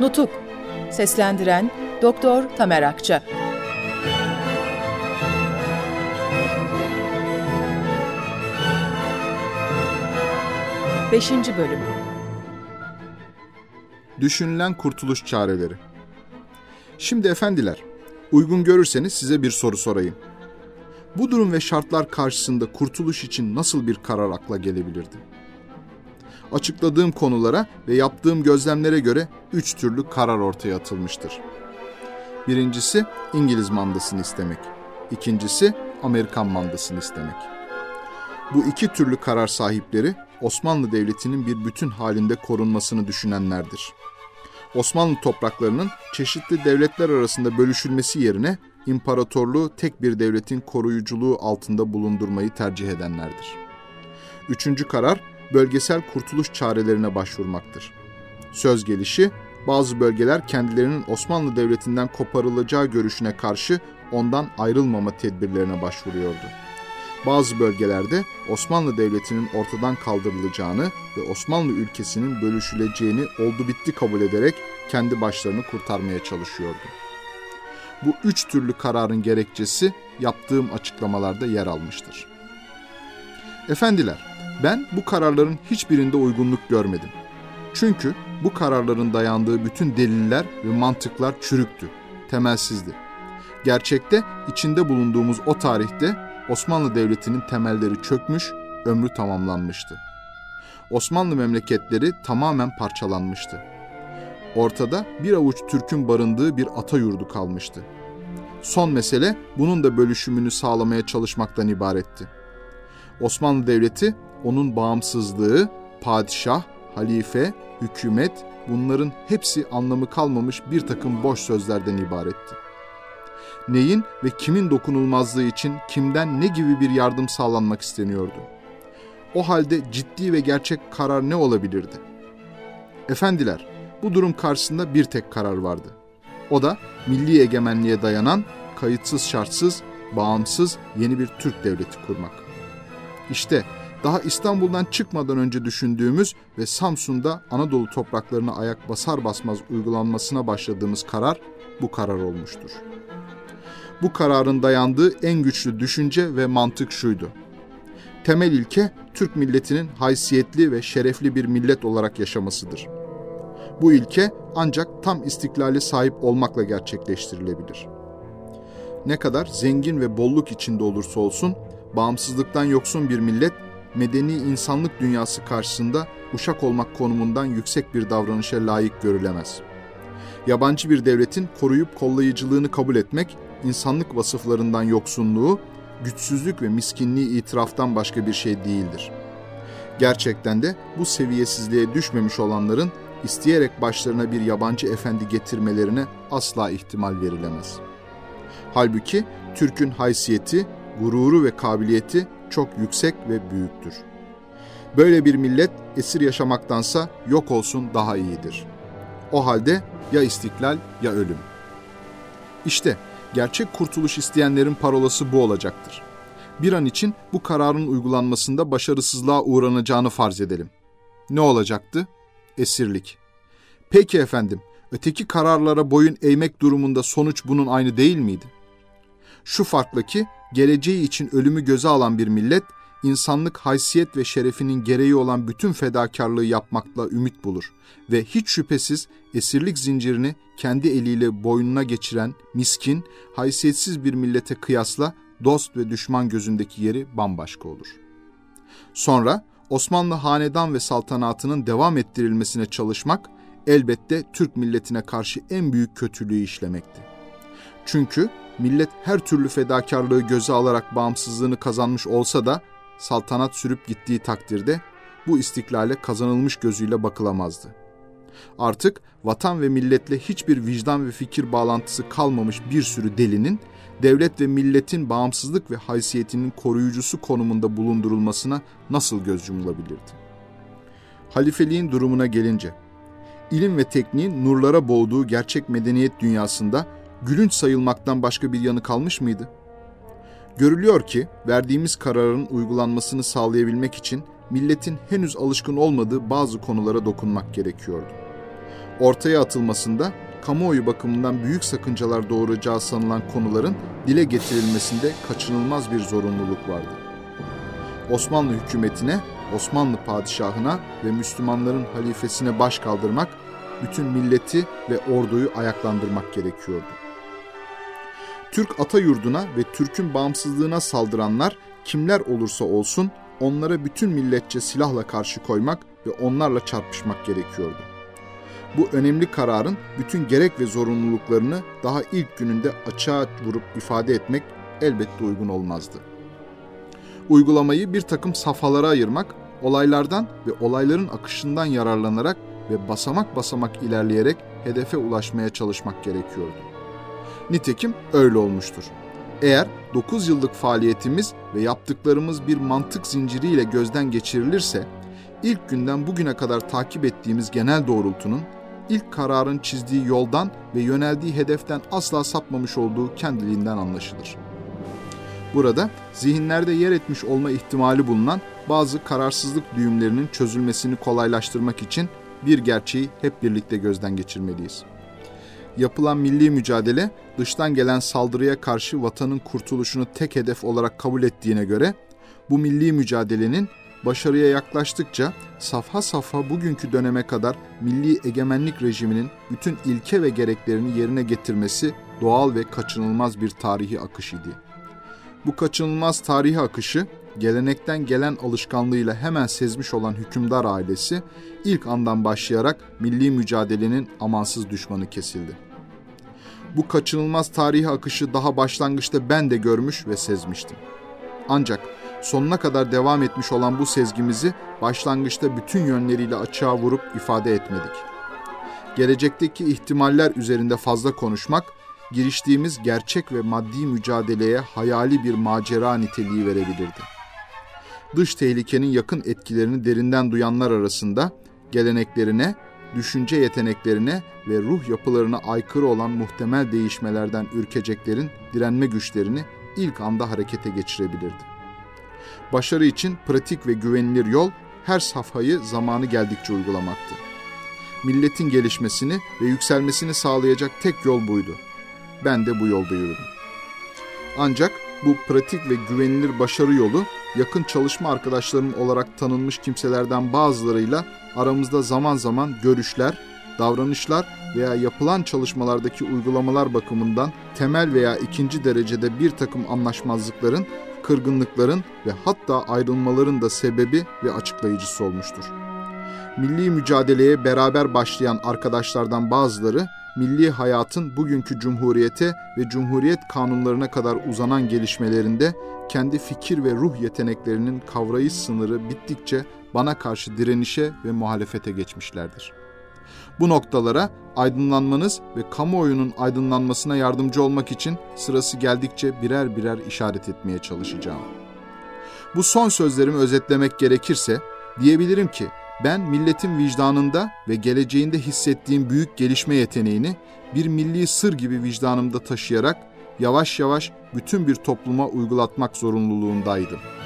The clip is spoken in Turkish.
Nutuk Seslendiren Doktor Tamer Akça Beşinci Bölüm Düşünülen kurtuluş çareleri Şimdi efendiler, uygun görürseniz size bir soru sorayım. Bu durum ve şartlar karşısında kurtuluş için nasıl bir karar akla gelebilirdi? Açıkladığım konulara ve yaptığım gözlemlere göre üç türlü karar ortaya atılmıştır. Birincisi İngiliz mandasını istemek. İkincisi Amerikan mandasını istemek. Bu iki türlü karar sahipleri Osmanlı Devleti'nin bir bütün halinde korunmasını düşünenlerdir. Osmanlı topraklarının çeşitli devletler arasında bölüşülmesi yerine imparatorluğu tek bir devletin koruyuculuğu altında bulundurmayı tercih edenlerdir. Üçüncü karar, bölgesel kurtuluş çarelerine başvurmaktır. Söz gelişi, bazı bölgeler kendilerinin Osmanlı Devleti'nden koparılacağı görüşüne karşı ondan ayrılmama tedbirlerine başvuruyordu. Bazı bölgelerde Osmanlı Devleti'nin ortadan kaldırılacağını ve Osmanlı ülkesinin bölüşüleceğini oldu bitti kabul ederek kendi başlarını kurtarmaya çalışıyordu. Bu üç türlü kararın gerekçesi yaptığım açıklamalarda yer almıştır. Efendiler, ben bu kararların hiçbirinde uygunluk görmedim. Çünkü bu kararların dayandığı bütün deliller ve mantıklar çürüktü, temelsizdi. Gerçekte içinde bulunduğumuz o tarihte Osmanlı Devleti'nin temelleri çökmüş, ömrü tamamlanmıştı. Osmanlı memleketleri tamamen parçalanmıştı. Ortada bir avuç Türk'ün barındığı bir ata yurdu kalmıştı. Son mesele bunun da bölüşümünü sağlamaya çalışmaktan ibaretti. Osmanlı Devleti onun bağımsızlığı, padişah, halife, hükümet bunların hepsi anlamı kalmamış bir takım boş sözlerden ibaretti. Neyin ve kimin dokunulmazlığı için kimden ne gibi bir yardım sağlanmak isteniyordu? O halde ciddi ve gerçek karar ne olabilirdi? Efendiler, bu durum karşısında bir tek karar vardı. O da milli egemenliğe dayanan, kayıtsız şartsız, bağımsız yeni bir Türk devleti kurmak. İşte daha İstanbul'dan çıkmadan önce düşündüğümüz ve Samsun'da Anadolu topraklarına ayak basar basmaz uygulanmasına başladığımız karar bu karar olmuştur. Bu kararın dayandığı en güçlü düşünce ve mantık şuydu. Temel ilke Türk milletinin haysiyetli ve şerefli bir millet olarak yaşamasıdır. Bu ilke ancak tam istiklale sahip olmakla gerçekleştirilebilir. Ne kadar zengin ve bolluk içinde olursa olsun, bağımsızlıktan yoksun bir millet medeni insanlık dünyası karşısında uşak olmak konumundan yüksek bir davranışa layık görülemez. Yabancı bir devletin koruyup kollayıcılığını kabul etmek, insanlık vasıflarından yoksunluğu, güçsüzlük ve miskinliği itiraftan başka bir şey değildir. Gerçekten de bu seviyesizliğe düşmemiş olanların isteyerek başlarına bir yabancı efendi getirmelerine asla ihtimal verilemez. Halbuki Türk'ün haysiyeti, gururu ve kabiliyeti çok yüksek ve büyüktür. Böyle bir millet esir yaşamaktansa yok olsun daha iyidir. O halde ya istiklal ya ölüm. İşte gerçek kurtuluş isteyenlerin parolası bu olacaktır. Bir an için bu kararın uygulanmasında başarısızlığa uğranacağını farz edelim. Ne olacaktı? Esirlik. Peki efendim, öteki kararlara boyun eğmek durumunda sonuç bunun aynı değil miydi? Şu farkla ki geleceği için ölümü göze alan bir millet, insanlık haysiyet ve şerefinin gereği olan bütün fedakarlığı yapmakla ümit bulur ve hiç şüphesiz esirlik zincirini kendi eliyle boynuna geçiren miskin, haysiyetsiz bir millete kıyasla dost ve düşman gözündeki yeri bambaşka olur. Sonra Osmanlı hanedan ve saltanatının devam ettirilmesine çalışmak elbette Türk milletine karşı en büyük kötülüğü işlemekti. Çünkü millet her türlü fedakarlığı göze alarak bağımsızlığını kazanmış olsa da saltanat sürüp gittiği takdirde bu istiklale kazanılmış gözüyle bakılamazdı. Artık vatan ve milletle hiçbir vicdan ve fikir bağlantısı kalmamış bir sürü delinin devlet ve milletin bağımsızlık ve haysiyetinin koruyucusu konumunda bulundurulmasına nasıl göz yumulabilirdi? Halifeliğin durumuna gelince, ilim ve tekniğin nurlara boğduğu gerçek medeniyet dünyasında gülünç sayılmaktan başka bir yanı kalmış mıydı? Görülüyor ki verdiğimiz kararın uygulanmasını sağlayabilmek için milletin henüz alışkın olmadığı bazı konulara dokunmak gerekiyordu. ortaya atılmasında kamuoyu bakımından büyük sakıncalar doğuracağı sanılan konuların dile getirilmesinde kaçınılmaz bir zorunluluk vardı. Osmanlı hükümetine, Osmanlı padişahına ve Müslümanların halifesine baş kaldırmak, bütün milleti ve orduyu ayaklandırmak gerekiyordu. Türk ata yurduna ve Türk'ün bağımsızlığına saldıranlar kimler olursa olsun onlara bütün milletçe silahla karşı koymak ve onlarla çarpışmak gerekiyordu. Bu önemli kararın bütün gerek ve zorunluluklarını daha ilk gününde açığa vurup ifade etmek elbette uygun olmazdı. Uygulamayı bir takım safhalara ayırmak, olaylardan ve olayların akışından yararlanarak ve basamak basamak ilerleyerek hedefe ulaşmaya çalışmak gerekiyordu. Nitekim öyle olmuştur. Eğer 9 yıllık faaliyetimiz ve yaptıklarımız bir mantık zinciriyle gözden geçirilirse, ilk günden bugüne kadar takip ettiğimiz genel doğrultunun, ilk kararın çizdiği yoldan ve yöneldiği hedeften asla sapmamış olduğu kendiliğinden anlaşılır. Burada zihinlerde yer etmiş olma ihtimali bulunan bazı kararsızlık düğümlerinin çözülmesini kolaylaştırmak için bir gerçeği hep birlikte gözden geçirmeliyiz yapılan milli mücadele dıştan gelen saldırıya karşı vatanın kurtuluşunu tek hedef olarak kabul ettiğine göre bu milli mücadelenin başarıya yaklaştıkça safha safha bugünkü döneme kadar milli egemenlik rejiminin bütün ilke ve gereklerini yerine getirmesi doğal ve kaçınılmaz bir tarihi akış idi. Bu kaçınılmaz tarihi akışı gelenekten gelen alışkanlığıyla hemen sezmiş olan hükümdar ailesi ilk andan başlayarak milli mücadelenin amansız düşmanı kesildi. Bu kaçınılmaz tarihi akışı daha başlangıçta ben de görmüş ve sezmiştim. Ancak sonuna kadar devam etmiş olan bu sezgimizi başlangıçta bütün yönleriyle açığa vurup ifade etmedik. Gelecekteki ihtimaller üzerinde fazla konuşmak, giriştiğimiz gerçek ve maddi mücadeleye hayali bir macera niteliği verebilirdi. Dış tehlikenin yakın etkilerini derinden duyanlar arasında geleneklerine düşünce yeteneklerine ve ruh yapılarına aykırı olan muhtemel değişmelerden ürkeceklerin direnme güçlerini ilk anda harekete geçirebilirdi. Başarı için pratik ve güvenilir yol her safhayı zamanı geldikçe uygulamaktı. Milletin gelişmesini ve yükselmesini sağlayacak tek yol buydu. Ben de bu yolda yürüdüm. Ancak bu pratik ve güvenilir başarı yolu yakın çalışma arkadaşlarım olarak tanınmış kimselerden bazılarıyla aramızda zaman zaman görüşler, davranışlar veya yapılan çalışmalardaki uygulamalar bakımından temel veya ikinci derecede bir takım anlaşmazlıkların, kırgınlıkların ve hatta ayrılmaların da sebebi ve açıklayıcısı olmuştur. Milli mücadeleye beraber başlayan arkadaşlardan bazıları milli hayatın bugünkü cumhuriyete ve cumhuriyet kanunlarına kadar uzanan gelişmelerinde kendi fikir ve ruh yeteneklerinin kavrayış sınırı bittikçe bana karşı direnişe ve muhalefete geçmişlerdir. Bu noktalara aydınlanmanız ve kamuoyunun aydınlanmasına yardımcı olmak için sırası geldikçe birer birer işaret etmeye çalışacağım. Bu son sözlerimi özetlemek gerekirse diyebilirim ki ben milletin vicdanında ve geleceğinde hissettiğim büyük gelişme yeteneğini bir milli sır gibi vicdanımda taşıyarak yavaş yavaş bütün bir topluma uygulatmak zorunluluğundaydım.''